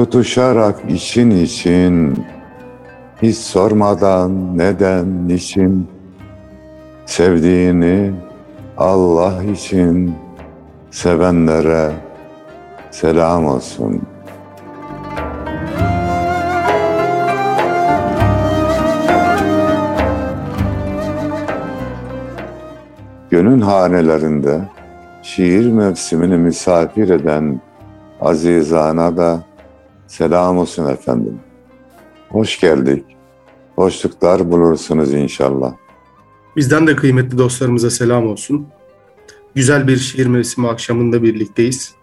Tutuşarak için için, hiç sormadan neden, niçin, sevdiğini Allah için sevenlere selam olsun. Gönül hanelerinde şiir mevsimini misafir eden azizana da selam olsun efendim. Hoş geldik. Hoşluklar bulursunuz inşallah. Bizden de kıymetli dostlarımıza selam olsun. Güzel bir şiir mevsimi akşamında birlikteyiz.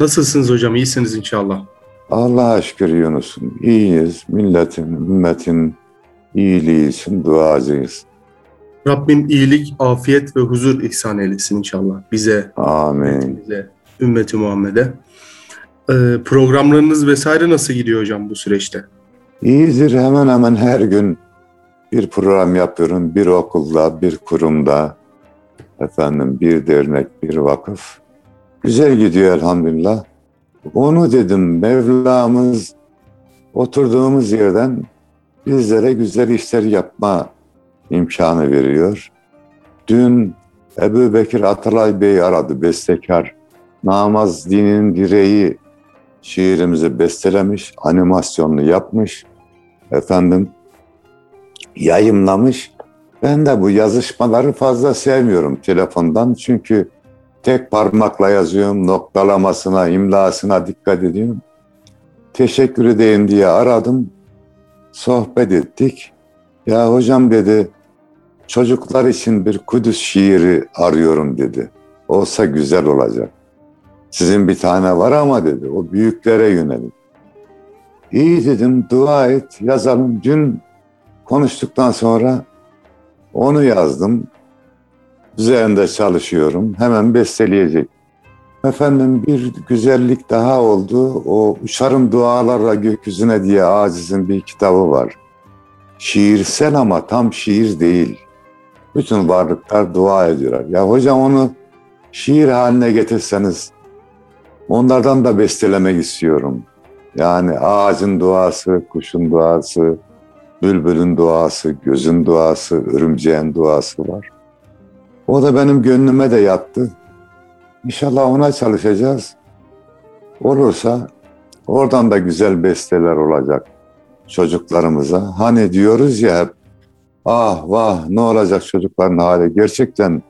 Nasılsınız hocam? İyisiniz inşallah. Allah'a şükür Yunus'um. İyiyiz. Milletin, ümmetin iyiliği için duacıyız. Rabbim iyilik, afiyet ve huzur ihsan eylesin inşallah bize, Amin. bize ümmeti Muhammed'e. Ee, programlarınız vesaire nasıl gidiyor hocam bu süreçte? İyidir hemen hemen her gün bir program yapıyorum. Bir okulda, bir kurumda, efendim bir dernek, bir vakıf. Güzel gidiyor elhamdülillah. Onu dedim Mevlamız oturduğumuz yerden bizlere güzel işler yapma imkanı veriyor. Dün Ebu Bekir Atalay Bey aradı, bestekar. Namaz dininin direği şiirimizi bestelemiş, animasyonunu yapmış. Efendim yayımlamış. Ben de bu yazışmaları fazla sevmiyorum telefondan çünkü tek parmakla yazıyorum, noktalamasına, imlasına dikkat ediyorum. Teşekkür edeyim diye aradım, sohbet ettik. Ya hocam dedi, çocuklar için bir Kudüs şiiri arıyorum dedi. Olsa güzel olacak. Sizin bir tane var ama dedi, o büyüklere yönelik. İyi dedim, dua et, yazalım. Dün konuştuktan sonra onu yazdım. Üzerinde çalışıyorum. Hemen besteleyecek. Efendim bir güzellik daha oldu. O Uçarım Dualarla Gökyüzüne diye Aciz'in bir kitabı var. Şiirsel ama tam şiir değil. Bütün varlıklar dua ediyorlar. Ya hocam onu şiir haline getirseniz onlardan da bestelemek istiyorum. Yani ağacın duası, kuşun duası, bülbülün duası, gözün duası, örümceğin duası var. O da benim gönlüme de yattı. İnşallah ona çalışacağız. Olursa oradan da güzel besteler olacak çocuklarımıza. Hani diyoruz ya hep ah vah ne olacak çocukların hali. Gerçekten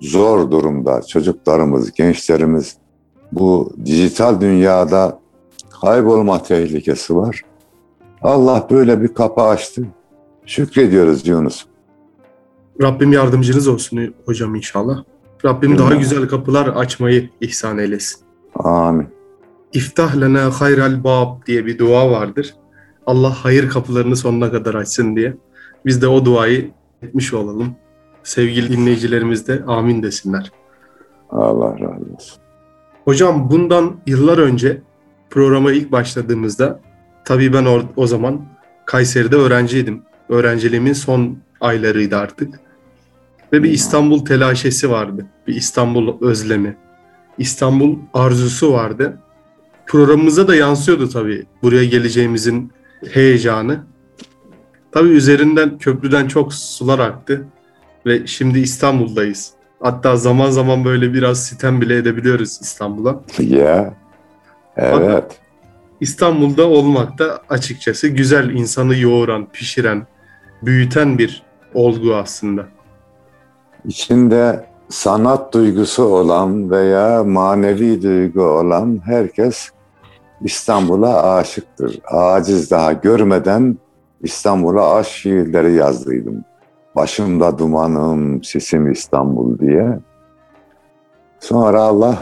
zor durumda çocuklarımız, gençlerimiz. Bu dijital dünyada kaybolma tehlikesi var. Allah böyle bir kapı açtı. Şükrediyoruz Yunus. Rabbim yardımcınız olsun hocam inşallah. Rabbim daha güzel kapılar açmayı ihsan eylesin. Amin. İftah lena hayral bab diye bir dua vardır. Allah hayır kapılarını sonuna kadar açsın diye. Biz de o duayı etmiş olalım. Sevgili dinleyicilerimiz de amin desinler. Allah razı olsun. Hocam bundan yıllar önce programa ilk başladığımızda tabii ben o, o zaman Kayseri'de öğrenciydim. Öğrenciliğimin son aylarıydı artık. Ve bir İstanbul telaşesi vardı. Bir İstanbul özlemi. İstanbul arzusu vardı. Programımıza da yansıyordu tabii buraya geleceğimizin heyecanı. Tabii üzerinden köprüden çok sular aktı ve şimdi İstanbul'dayız. Hatta zaman zaman böyle biraz sitem bile edebiliyoruz İstanbul'a. Ya. Evet. İstanbul'da olmak da açıkçası güzel insanı yoğuran, pişiren, büyüten bir olgu aslında. İçinde sanat duygusu olan veya manevi duygu olan herkes İstanbul'a aşıktır. Aciz daha görmeden İstanbul'a aşk şiirleri yazdıydım. Başımda dumanım, sesim İstanbul diye. Sonra Allah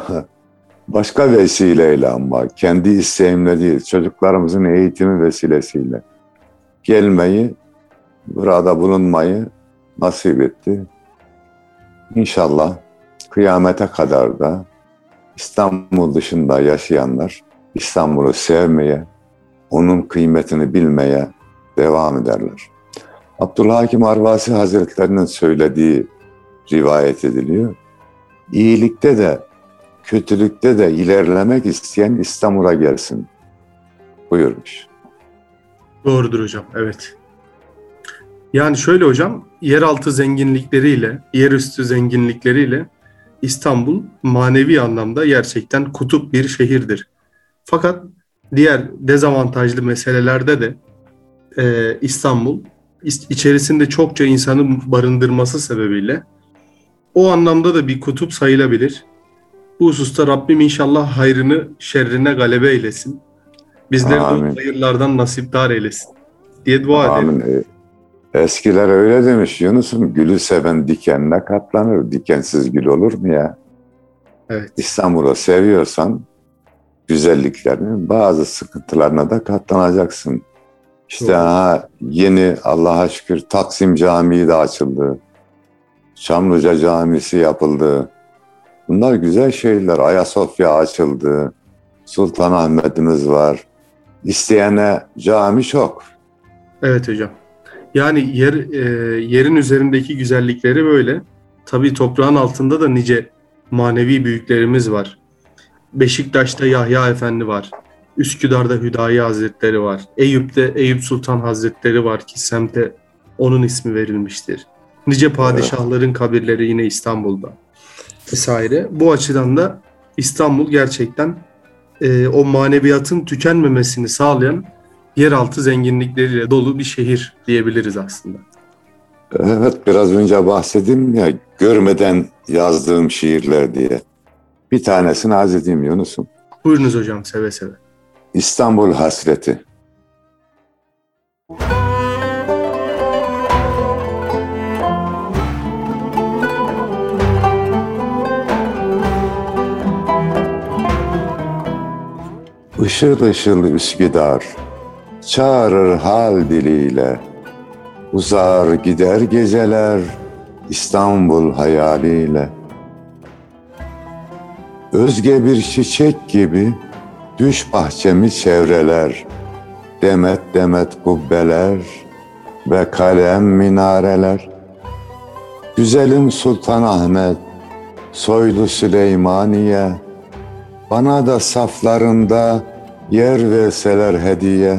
başka vesileyle ama kendi isteğimle değil, çocuklarımızın eğitimi vesilesiyle gelmeyi, burada bulunmayı nasip etti. İnşallah kıyamete kadar da İstanbul dışında yaşayanlar İstanbul'u sevmeye, onun kıymetini bilmeye devam ederler. Abdülhakim Arvasi Hazretlerinin söylediği rivayet ediliyor. İyilikte de kötülükte de ilerlemek isteyen İstanbul'a gelsin buyurmuş. Doğrudur hocam, evet. Yani şöyle hocam, yeraltı zenginlikleriyle, yerüstü zenginlikleriyle İstanbul manevi anlamda gerçekten kutup bir şehirdir. Fakat diğer dezavantajlı meselelerde de e, İstanbul içerisinde çokça insanın barındırması sebebiyle o anlamda da bir kutup sayılabilir. Bu hususta Rabbim inşallah hayrını şerrine galebe eylesin. Bizleri de hayırlardan nasipdar eylesin diye dua Amin. edelim. Eskiler öyle demiş Yunus'um gülü seven dikenine katlanır. Dikensiz gül olur mu ya? Evet. İstanbul'u seviyorsan güzelliklerini bazı sıkıntılarına da katlanacaksın. İşte ha, yeni Allah'a şükür Taksim Camii de açıldı. Çamlıca Camisi yapıldı. Bunlar güzel şeyler. Ayasofya açıldı. Sultanahmet'imiz var. İsteyene cami çok. Evet hocam. Yani yer e, yerin üzerindeki güzellikleri böyle. Tabii toprağın altında da nice manevi büyüklerimiz var. Beşiktaş'ta Yahya Efendi var. Üsküdar'da Hüdayi Hazretleri var. Eyüp'te Eyüp Sultan Hazretleri var ki semte onun ismi verilmiştir. Nice padişahların kabirleri yine İstanbul'da vesaire. Bu açıdan da İstanbul gerçekten e, o maneviyatın tükenmemesini sağlayan yeraltı zenginlikleriyle dolu bir şehir diyebiliriz aslında. Evet biraz önce bahsettim ya görmeden yazdığım şiirler diye. Bir tanesini arz edeyim Yunus'um. Buyurunuz hocam seve seve. İstanbul hasreti. Işıl ışıl Üsküdar, çağırır hal diliyle. Uzar gider geceler İstanbul hayaliyle. Özge bir çiçek gibi düş bahçemi çevreler. Demet demet kubbeler ve kalem minareler. Güzelim Sultan Ahmet, soylu Süleymaniye, bana da saflarında yer verseler hediye.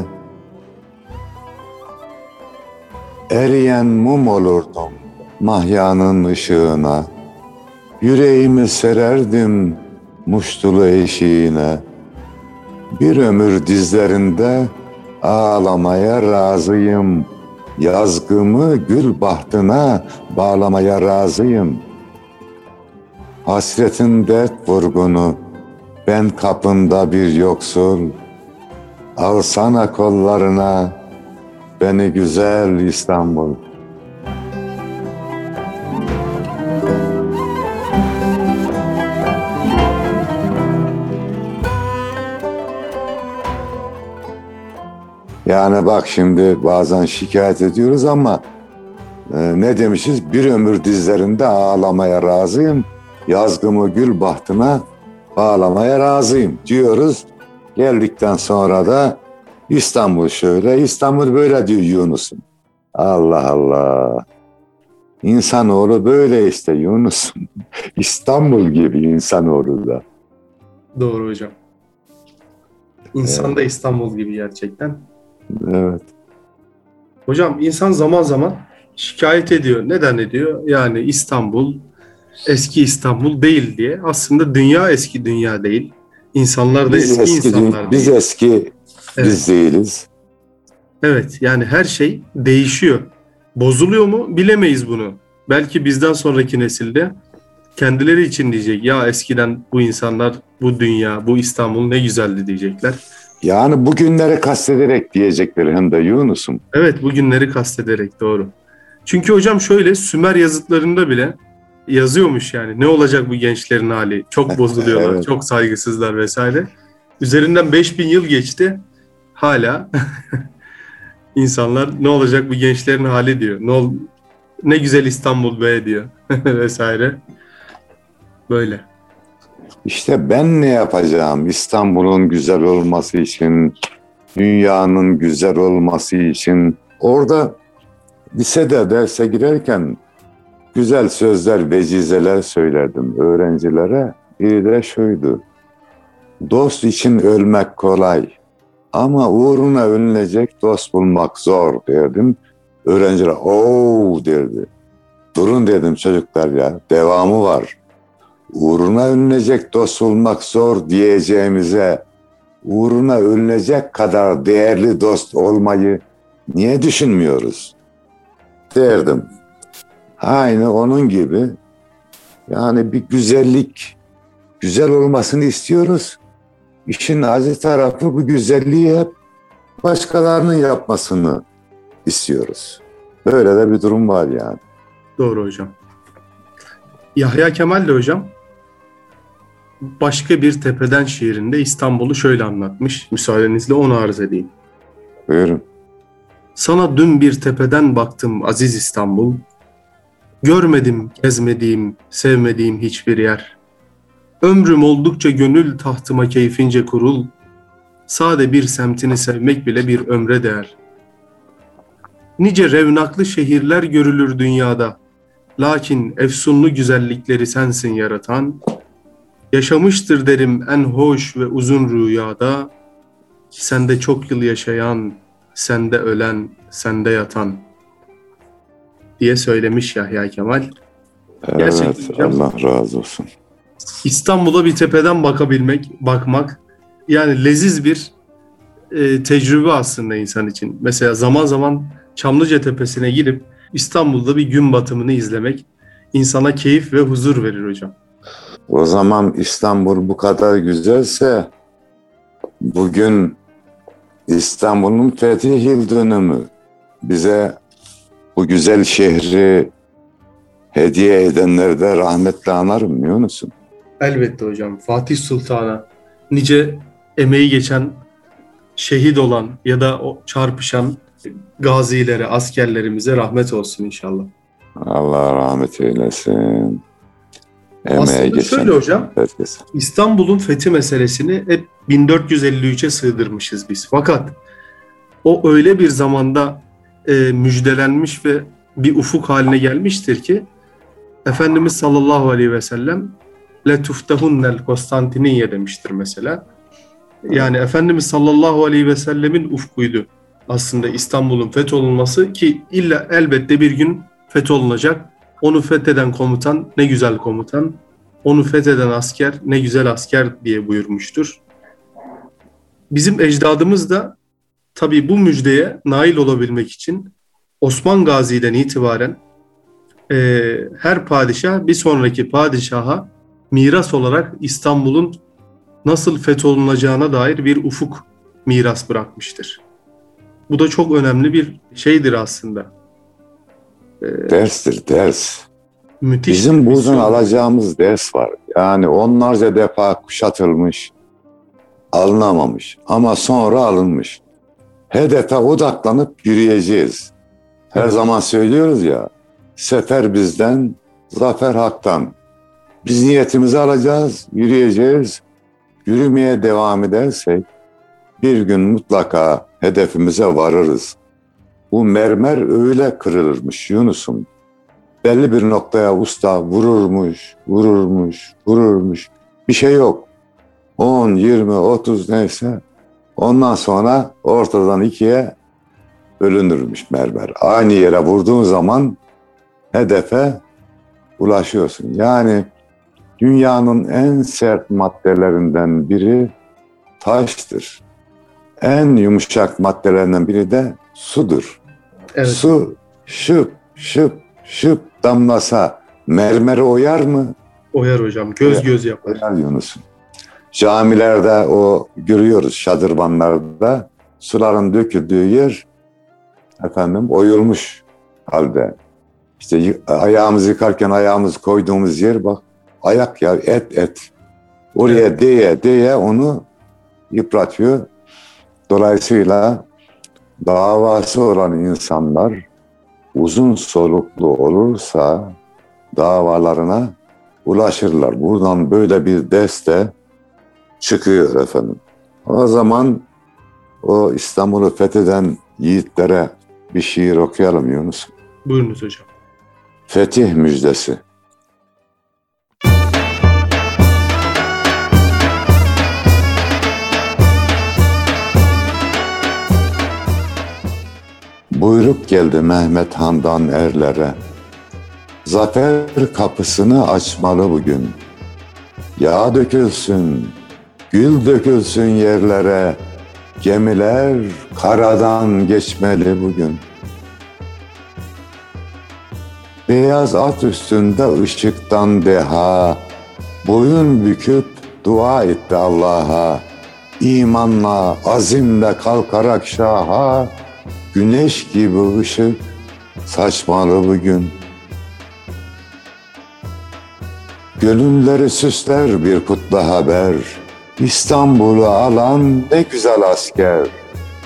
Eriyen mum olurdum mahyanın ışığına. Yüreğimi sererdim muştulu eşiğine. Bir ömür dizlerinde ağlamaya razıyım. Yazgımı gül bahtına bağlamaya razıyım. Hasretin dert vurgunu, ben kapında bir yoksul. Alsana kollarına beni güzel İstanbul. Yani bak şimdi bazen şikayet ediyoruz ama e, ne demişiz? Bir ömür dizlerinde ağlamaya razıyım. Yazgımı gül bahtına bağlamaya razıyım diyoruz. Geldikten sonra da İstanbul şöyle, İstanbul böyle diyor Yunus'um. Allah Allah. İnsanoğlu böyle işte Yunus'um. İstanbul gibi insanoğlu da. Doğru hocam. İnsan da İstanbul gibi gerçekten. Evet. Hocam insan zaman zaman şikayet ediyor. Neden ediyor? Yani İstanbul eski İstanbul değil diye. Aslında dünya eski dünya değil. İnsanlar da Biz eski, eski, insanlar biz değil. eski, biz değiliz. Evet yani her şey değişiyor. Bozuluyor mu bilemeyiz bunu. Belki bizden sonraki nesilde kendileri için diyecek ya eskiden bu insanlar bu dünya bu İstanbul ne güzeldi diyecekler. Yani bugünleri kastederek diyecekler hem de Yunus'um. Evet bugünleri kastederek doğru. Çünkü hocam şöyle Sümer yazıtlarında bile yazıyormuş yani ne olacak bu gençlerin hali çok bozuluyorlar Evet. çok saygısızlar vesaire. Üzerinden 5000 yıl geçti hala insanlar ne olacak bu gençlerin hali diyor. Ne, ol, ne güzel İstanbul be diyor vesaire. Böyle. İşte ben ne yapacağım İstanbul'un güzel olması için, dünyanın güzel olması için. Orada lisede derse girerken güzel sözler, vecizeler söylerdim öğrencilere. Biri de şuydu. Dost için ölmek kolay ama uğruna ölünecek dost bulmak zor derdim. Öğrenciler ooo derdi. Durun dedim çocuklar ya devamı var uğruna ölünecek dost olmak zor diyeceğimize uğruna ölünecek kadar değerli dost olmayı niye düşünmüyoruz? Derdim. Aynı onun gibi yani bir güzellik güzel olmasını istiyoruz. İşin acı tarafı bu güzelliği hep başkalarının yapmasını istiyoruz. Böyle de bir durum var yani. Doğru hocam. Yahya Kemal de hocam başka bir tepeden şiirinde İstanbul'u şöyle anlatmış. Müsaadenizle onu arz edeyim. Buyurun. Sana dün bir tepeden baktım aziz İstanbul. Görmedim gezmediğim, sevmediğim hiçbir yer. Ömrüm oldukça gönül tahtıma keyfince kurul. Sade bir semtini sevmek bile bir ömre değer. Nice revnaklı şehirler görülür dünyada. Lakin efsunlu güzellikleri sensin yaratan. Yaşamıştır derim en hoş ve uzun rüyada. Sende çok yıl yaşayan, sende ölen, sende yatan diye söylemiş Yahya Kemal. Gerçekten Evet, hocam. Allah razı olsun. İstanbul'a bir tepeden bakabilmek, bakmak yani leziz bir e, tecrübe aslında insan için. Mesela zaman zaman Çamlıca Tepesi'ne gidip İstanbul'da bir gün batımını izlemek insana keyif ve huzur verir hocam. O zaman İstanbul bu kadar güzelse bugün İstanbul'un fetih yıl dönümü bize bu güzel şehri hediye edenleri de rahmetle anarım biliyor musun? Elbette hocam. Fatih Sultan'a nice emeği geçen, şehit olan ya da o çarpışan gazilere, askerlerimize rahmet olsun inşallah. Allah rahmet eylesin. Aslında geçen şöyle hocam, herkes. İstanbul'un fethi meselesini hep 1453'e sığdırmışız biz. Fakat o öyle bir zamanda e, müjdelenmiş ve bir ufuk haline gelmiştir ki Efendimiz sallallahu aleyhi ve sellem letuftahunel Konstantiniye demiştir mesela. Yani Efendimiz sallallahu aleyhi ve sellemin ufkuydu aslında İstanbul'un fetholunması ki illa elbette bir gün fetholunacak. Onu fetheden komutan ne güzel komutan, onu fetheden asker ne güzel asker diye buyurmuştur. Bizim ecdadımız da tabii bu müjdeye nail olabilmek için Osman Gazi'den itibaren e, her padişah bir sonraki padişaha miras olarak İstanbul'un nasıl fetholunacağına dair bir ufuk miras bırakmıştır. Bu da çok önemli bir şeydir aslında. Derstir ders. Müthiş Bizim buradan misyon. alacağımız ders var. Yani onlarca defa kuşatılmış, alınamamış ama sonra alınmış. Hedefe odaklanıp yürüyeceğiz. Her Evet. zaman söylüyoruz ya, sefer bizden, zafer haktan. Biz niyetimizi alacağız, yürüyeceğiz. Yürümeye devam edersek bir gün mutlaka hedefimize varırız. Bu mermer öyle kırılırmış Yunus'um belli bir noktaya usta vururmuş, vururmuş, vururmuş. Bir şey yok. 10, 20, 30 neyse. Ondan sonra ortadan ikiye bölünürmüş mermer. Aynı yere vurduğun zaman hedefe ulaşıyorsun. Yani dünyanın en sert maddelerinden biri taştır. En yumuşak maddelerinden biri de sudur. Evet. Su şıp şıp şıp damlasa mermeri oyar mı? Oyar hocam. Göz göz yapar. Oyar Yunus'um. Camilerde o görüyoruz şadırvanlarda suların döküldüğü yer efendim oyulmuş halde. İşte ayağımızı yıkarken ayağımızı koyduğumuz yer bak ayak ya et et. Oraya Evet. değe değe onu yıpratıyor. Dolayısıyla davası olan insanlar uzun soluklu olursa davalarına ulaşırlar. Buradan böyle bir deste çıkıyor efendim. O zaman o İstanbul'u fetheden yiğitlere bir şiir okuyalım Yunus. Buyurunuz hocam. Fetih müjdesi. Buyruk geldi Mehmet Han'dan erlere. Zafer kapısını açmalı bugün. Yağ dökülsün, gül dökülsün yerlere. Gemiler karadan geçmeli bugün. Beyaz at üstünde ışıktan deha, boyun büküp dua etti Allah'a. İmanla, azimle kalkarak şaha, güneş gibi ışık saçmalı bugün. Gönülleri süsler bir kutlu haber, İstanbul'u alan ne güzel asker.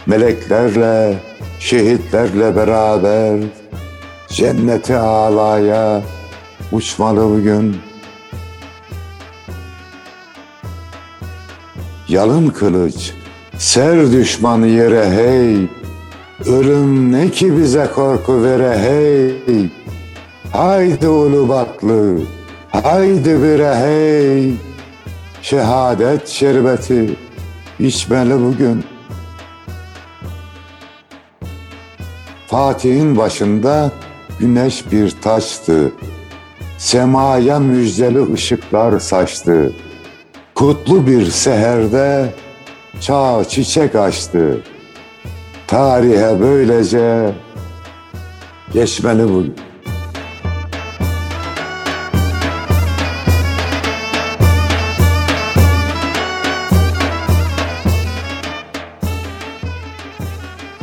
Meleklerle, şehitlerle beraber, Cenneti alaya uçmalı bugün. Yalın kılıç, ser düşman yere hey. Ölüm ne ki bize korku vere hey. Haydi Ulubatlı, haydi bire hey. Şehadet şerbeti içmeli bugün. Fatih'in başında güneş bir taştı. Semaya müjdeli ışıklar saçtı. Kutlu bir seherde çağ çiçek açtı. Tarihe böylece geçmeli bu.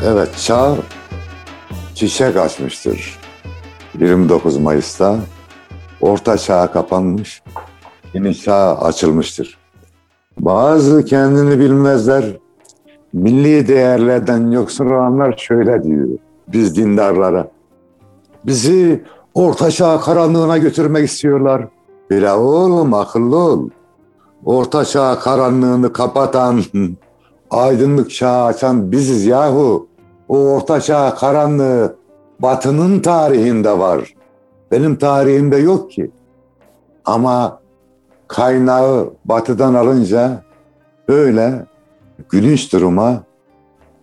Evet, çağ çiçek açmıştır. 29 Mayıs'ta Orta Çağ kapanmış, yeni çağ açılmıştır. Bazı kendini bilmezler, milli değerlerden yoksun olanlar şöyle diyor biz dindarlara. Bizi Orta Çağ karanlığına götürmek istiyorlar. Bile oğlum akıllı ol. Orta Çağ karanlığını kapatan, aydınlık çağı açan biziz yahu. O Orta Çağ karanlığı Batı'nın tarihinde var. Benim tarihimde yok ki. Ama kaynağı Batı'dan alınca böyle gülünç duruma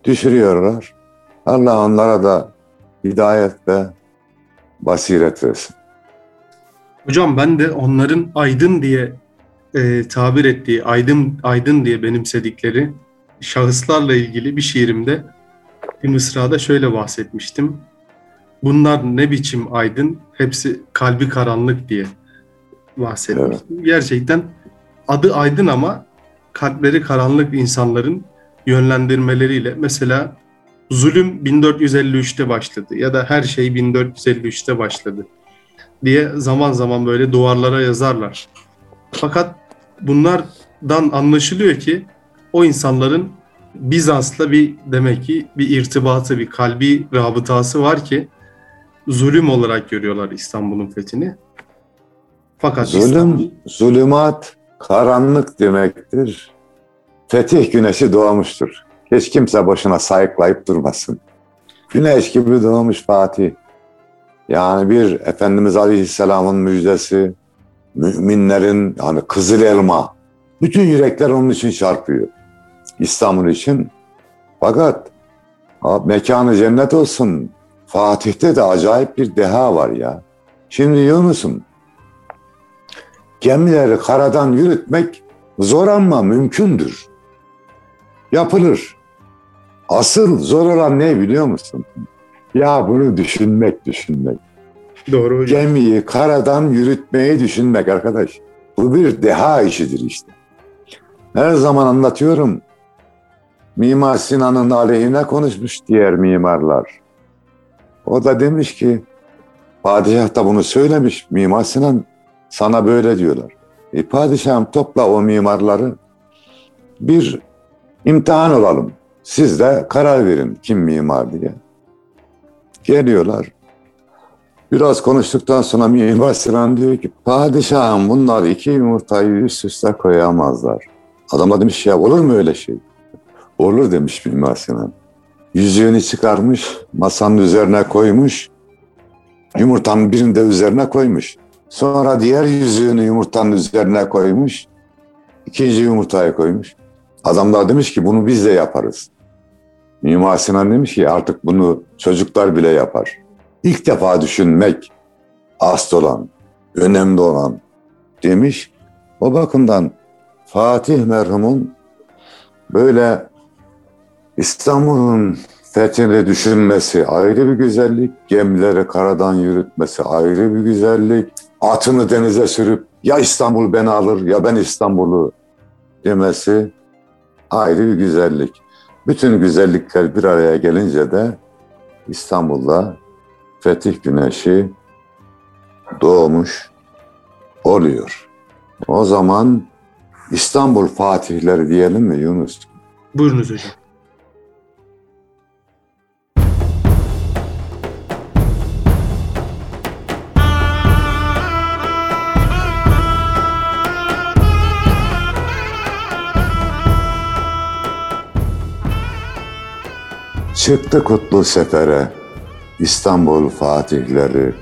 düşürüyorlar. Allah onlara da hidayet ve basiret versin. Hocam ben de onların aydın diye e, tabir ettiği, aydın aydın diye benimsedikleri şahıslarla ilgili bir şiirimde bir mısrada şöyle bahsetmiştim. Bunlar ne biçim aydın, hepsi kalbi karanlık diye bahsetmiştim. Gerçekten adı aydın ama kalpleri karanlık insanların yönlendirmeleriyle mesela zulüm 1453'te başladı ya da her şey 1453'te başladı diye zaman zaman böyle duvarlara yazarlar. Fakat bunlardan anlaşılıyor ki o insanların Bizans'la bir demek ki bir irtibatı, bir kalbi rabıtası var ki zulüm olarak görüyorlar İstanbul'un fethini. Fakat İstanbul- Zulüm, zulümat, karanlık demektir. Fetih güneşi doğmuştur. Hiç kimse boşuna sayıklayıp durmasın. Güneş gibi doğmuş Fatih. Yani bir Efendimiz Aleyhisselam'ın müjdesi, müminlerin yani kızıl elma. Bütün yürekler onun için çarpıyor. İstanbul için. Fakat mekanı cennet olsun. Fatih'te de acayip bir deha var ya. Şimdi Yunus'um gemileri karadan yürütmek zor ama mümkündür. Yapılır. Asıl zor olan ne biliyor musun? Ya bunu düşünmek, düşünmek. Doğru hocam. Gemiyi karadan yürütmeyi düşünmek arkadaş. Bu bir deha işidir işte. Her zaman anlatıyorum. Mimar Sinan'ın aleyhine konuşmuş diğer mimarlar. O da demiş ki, padişah da bunu söylemiş. Mimar Sinan sana böyle diyorlar. E padişahım topla o mimarları bir imtihan olalım. Siz de karar verin kim mimar diye. Geliyorlar. Biraz konuştuktan sonra Mimar Sinan diyor ki padişahım bunlar iki yumurtayı üst üste koyamazlar. Adam demiş ya olur mu öyle şey? Olur demiş Mimar Sinan. Yüzüğünü çıkarmış, masanın üzerine koymuş. Yumurtanın birini de üzerine koymuş. Sonra diğer yüzüğünü yumurtanın üzerine koymuş. İkinci yumurtayı koymuş. Adamlar demiş ki bunu biz de yaparız. Mimar Sinan demiş ki artık bunu çocuklar bile yapar. İlk defa düşünmek asıl olan, önemli olan demiş. O bakımdan Fatih merhumun böyle İstanbul'un fethini düşünmesi ayrı bir güzellik, gemileri karadan yürütmesi ayrı bir güzellik, atını denize sürüp ya İstanbul beni alır ya ben İstanbul'u demesi ayrı bir güzellik. Bütün güzellikler bir araya gelince de İstanbul'da fetih güneşi doğmuş oluyor. O zaman İstanbul fatihleri diyelim mi Yunus? Buyurunuz hocam. Çıktı kutlu sefere İstanbul fatihleri.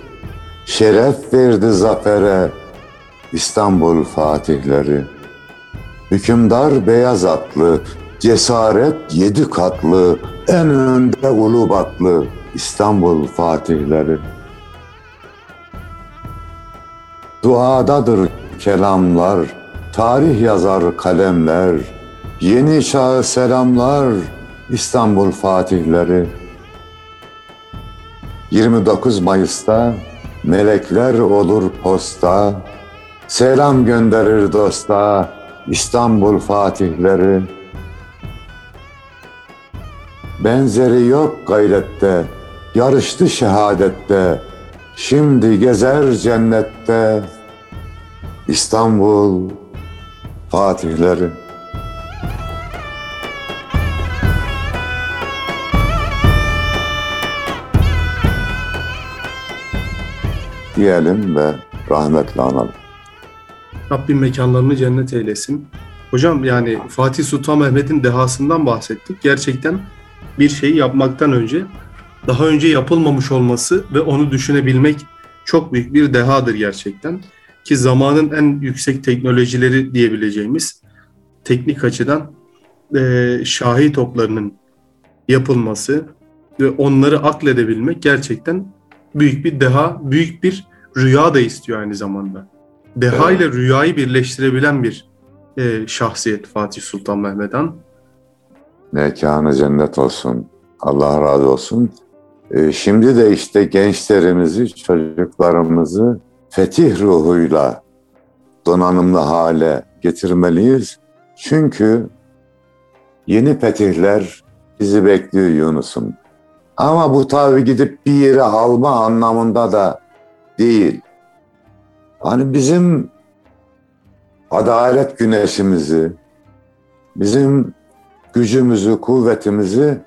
Şeref verdi zafere İstanbul fatihleri. Hükümdar beyaz atlı, cesaret yedi katlı, en önde ulubatlı İstanbul fatihleri. Duadadır kelamlar, tarih yazar kalemler, yeni çağı selamlar, İstanbul fatihleri. 29 Mayıs'ta melekler olur posta, selam gönderir dosta İstanbul fatihleri. Benzeri yok gayrette, yarıştı şehadette, şimdi gezer cennette İstanbul fatihleri. Diyelim ve rahmetle analım. Rabbim mekanlarını cennet eylesin. Hocam yani Fatih Sultan Mehmet'in dehasından bahsettik. Gerçekten bir şeyi yapmaktan önce daha önce yapılmamış olması ve onu düşünebilmek çok büyük bir dehadır gerçekten. Ki zamanın en yüksek teknolojileri diyebileceğimiz teknik açıdan e, şahi toplarının yapılması ve onları akledebilmek gerçekten büyük bir deha, büyük bir rüya da istiyor aynı zamanda. Deha ile rüyayı birleştirebilen bir e, şahsiyet Fatih Sultan Mehmet Han. Mekanı cennet olsun. Allah razı olsun. E, şimdi de işte gençlerimizi, çocuklarımızı fetih ruhuyla donanımlı hale getirmeliyiz. Çünkü yeni fetihler bizi bekliyor Yunus'um. Ama bu tabi gidip bir yere alma anlamında da değil. Hani bizim adalet güneşimizi, bizim gücümüzü, kuvvetimizi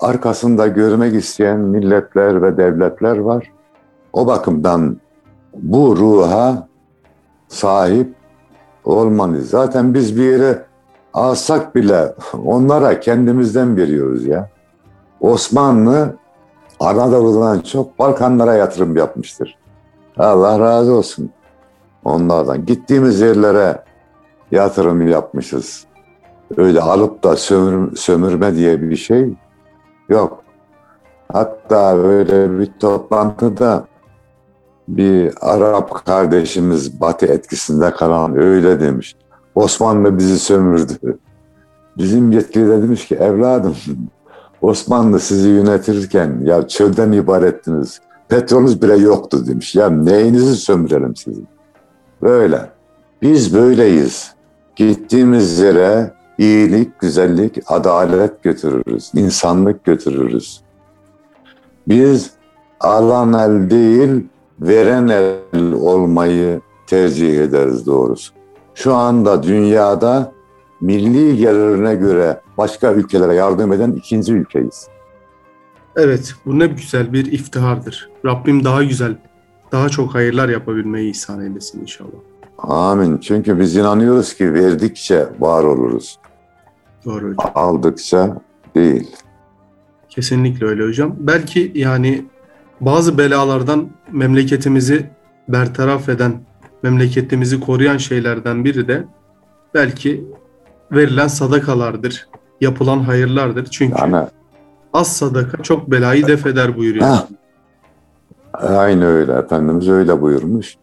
arkasında görmek isteyen milletler ve devletler var. O bakımdan bu ruha sahip olmalıyız. Zaten biz bir yere alsak bile onlara kendimizden veriyoruz ya. Osmanlı Anadolu'dan çok Balkanlara yatırım yapmıştır. Allah razı olsun onlardan. Gittiğimiz yerlere yatırım yapmışız. Öyle alıp da sömür, sömürme diye bir şey yok. Hatta böyle bir toplantıda Bir Arap kardeşimiz Batı etkisinde kalan öyle demiş. Osmanlı bizi sömürdü. Bizim yetkili de demiş ki evladım Osmanlı sizi yönetirken ya çölden ibarettiniz. Petrolünüz bile yoktu demiş. Ya neyinizi sömürelim sizin? Böyle. Biz böyleyiz. Gittiğimiz yere iyilik, güzellik, adalet götürürüz. insanlık götürürüz. Biz alan el değil, veren el olmayı tercih ederiz doğrusu. Şu anda dünyada milli gelirine göre başka ülkelere yardım eden ikinci ülkeyiz. Evet, bu ne güzel bir iftihardır. Rabbim daha güzel, daha çok hayırlar yapabilmeyi ihsan eylesin inşallah. Amin. Çünkü biz inanıyoruz ki verdikçe var oluruz. Doğru hocam. Aldıkça değil. Kesinlikle öyle hocam. Belki yani bazı belalardan memleketimizi bertaraf eden, memleketimizi koruyan şeylerden biri de belki verilen sadakalardır, yapılan hayırlardır. Çünkü Yani az sadaka çok belayı def eder buyuruyor. Heh. aynı öyle Efendimiz öyle buyurmuş.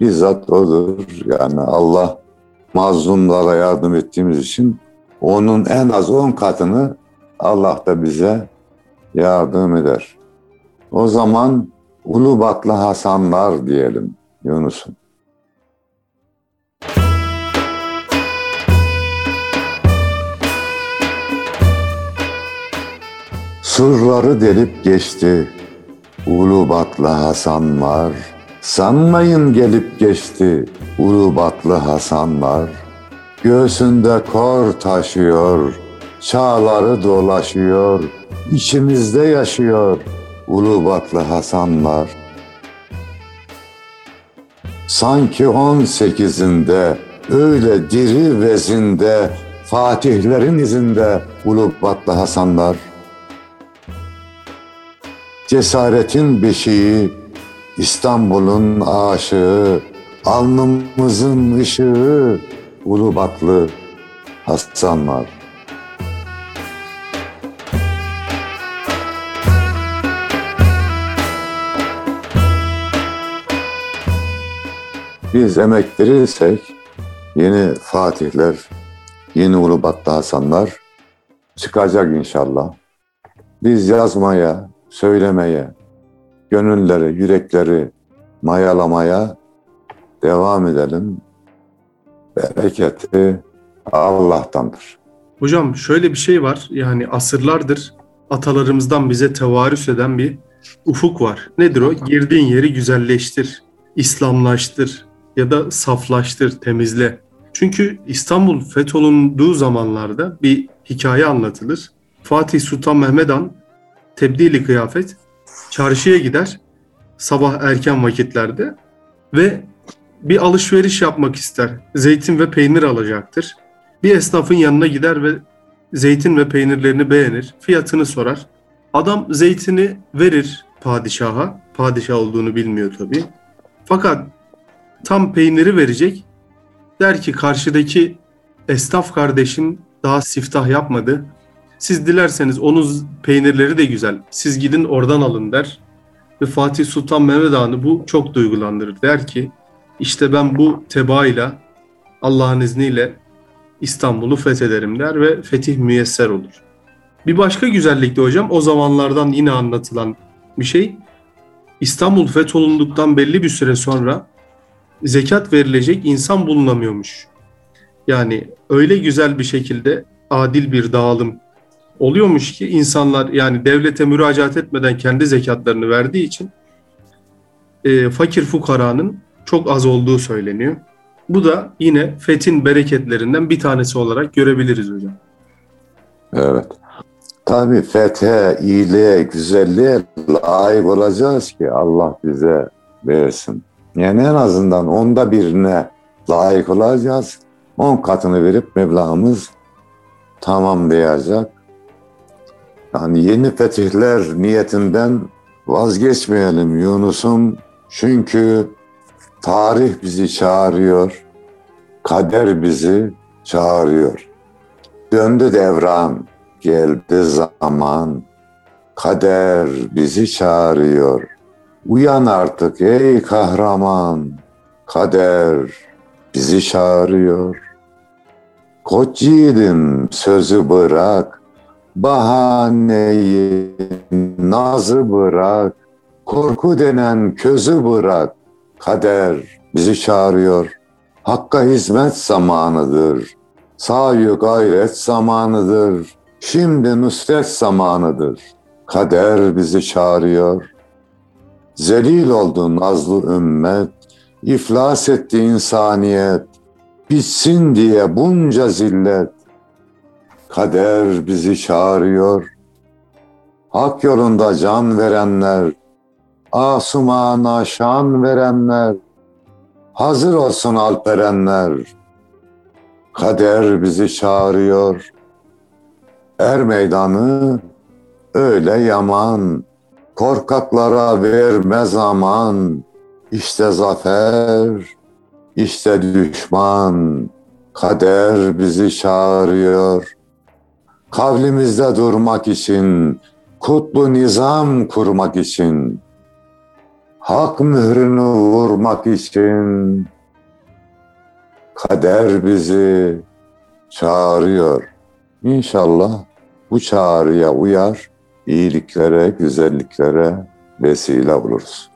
Bizzat odur. Yani Allah mazlumlara yardım ettiğimiz için onun en az on katını Allah da bize yardım eder. O zaman Ulubatlı Hasanlar diyelim Yunus'um. Surları delip geçti Ulubatlı Hasanlar. Sanmayın gelip geçti Ulubatlı Hasanlar. Göğsünde kor taşıyor, çağları dolaşıyor, içimizde yaşıyor Ulubatlı Hasanlar. Sanki on sekizinde öyle diri vezinde Fatihlerin izinde Ulubatlı Hasanlar. Cesaretin beşiği, İstanbul'un aşığı, alnımızın ışığı, Ulubatlı Hasanlar. Biz emek verirsek yeni Fatihler, yeni Ulubatlı Hasanlar çıkacak inşallah. Biz yazmaya, söylemeye, gönülleri, yürekleri mayalamaya devam edelim. Bereketi Allah'tandır. Hocam şöyle bir şey var. Yani asırlardır atalarımızdan bize tevarüs eden bir ufuk var. Nedir o? Girdiğin yeri güzelleştir, İslamlaştır ya da saflaştır, temizle. Çünkü İstanbul fetholunduğu zamanlarda bir hikaye anlatılır. Fatih Sultan Mehmet Han tebdili kıyafet çarşıya gider sabah erken vakitlerde ve bir alışveriş yapmak ister. Zeytin ve peynir alacaktır. Bir esnafın yanına gider ve zeytin ve peynirlerini beğenir. Fiyatını sorar. Adam zeytini verir padişaha. Padişah olduğunu bilmiyor tabii. Fakat tam peyniri verecek. Der ki karşıdaki esnaf kardeşin daha siftah yapmadı. Siz dilerseniz onun peynirleri de güzel. Siz gidin oradan alın der. Ve Fatih Sultan Mehmet Han'ı bu çok duygulandırır. Der ki işte ben bu tebaayla Allah'ın izniyle İstanbul'u fethederim der ve fetih müyesser olur. Bir başka güzellik de hocam o zamanlardan yine anlatılan bir şey. İstanbul fetholunduktan belli bir süre sonra zekat verilecek insan bulunamıyormuş. Yani öyle güzel bir şekilde adil bir dağılım oluyormuş ki insanlar yani devlete müracaat etmeden kendi zekatlarını verdiği için e, fakir fukaranın çok az olduğu söyleniyor. Bu da yine fethin bereketlerinden bir tanesi olarak görebiliriz hocam. Evet. Tabii fethe, iyiliğe, güzelliğe layık olacağız ki Allah bize versin. Yani en azından onda birine layık olacağız. On katını verip Mevlamız tamamlayacak. Yani yeni fetihler niyetinden vazgeçmeyelim Yunus'um. Çünkü tarih bizi çağırıyor. Kader bizi çağırıyor. Döndü devran, geldi zaman. Kader bizi çağırıyor. Uyan artık ey kahraman, kader bizi çağırıyor. Koç yiğidim sözü bırak, bahaneyi nazı bırak, korku denen közü bırak. Kader bizi çağırıyor. Hakka hizmet zamanıdır. Sayu gayret zamanıdır. Şimdi nusret zamanıdır. Kader bizi çağırıyor. Zelil oldu nazlı ümmet, iflas etti insaniyet, bitsin diye bunca zillet. Kader bizi çağırıyor. Hak yolunda can verenler, asumana şan verenler, hazır olsun alperenler. Kader bizi çağırıyor. Er meydanı öyle yaman, korkaklara verme zaman. İşte zafer, işte düşman, kader bizi çağırıyor. Kavlimizde durmak için, kutlu nizam kurmak için, hak mührünü vurmak için, kader bizi çağırıyor. İnşallah bu çağrıya uyar, iyiliklere, güzelliklere vesile oluruz.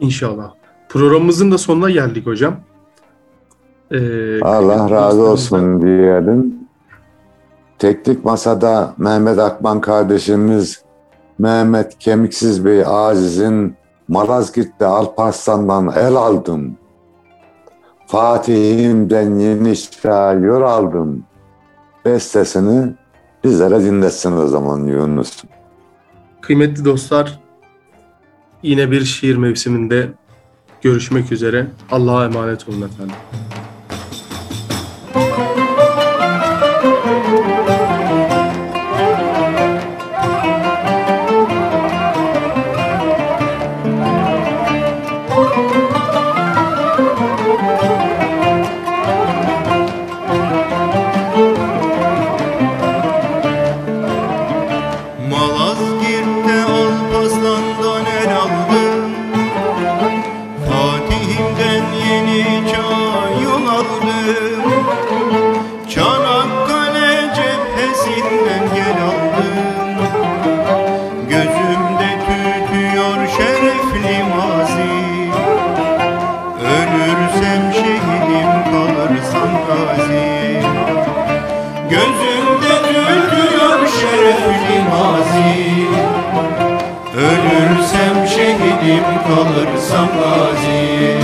İnşallah. Programımızın da sonuna geldik hocam. Ee, Allah razı olsun diyelim. Teknik masada Mehmet Akman kardeşimiz, Mehmet Kemiksiz Bey Aziz'in Malazgirt'te Alparslan'dan el aldım. Fatih'imden yeni şair aldım. Bestesini bizlere dinletsin o zaman Yunus. Kıymetli dostlar, yine bir şiir mevsiminde görüşmek üzere. Allah'a emanet olun efendim. Ölürsem şehidim kalırsam gazi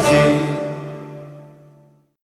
Ölürsem şehidim kalırsam gazi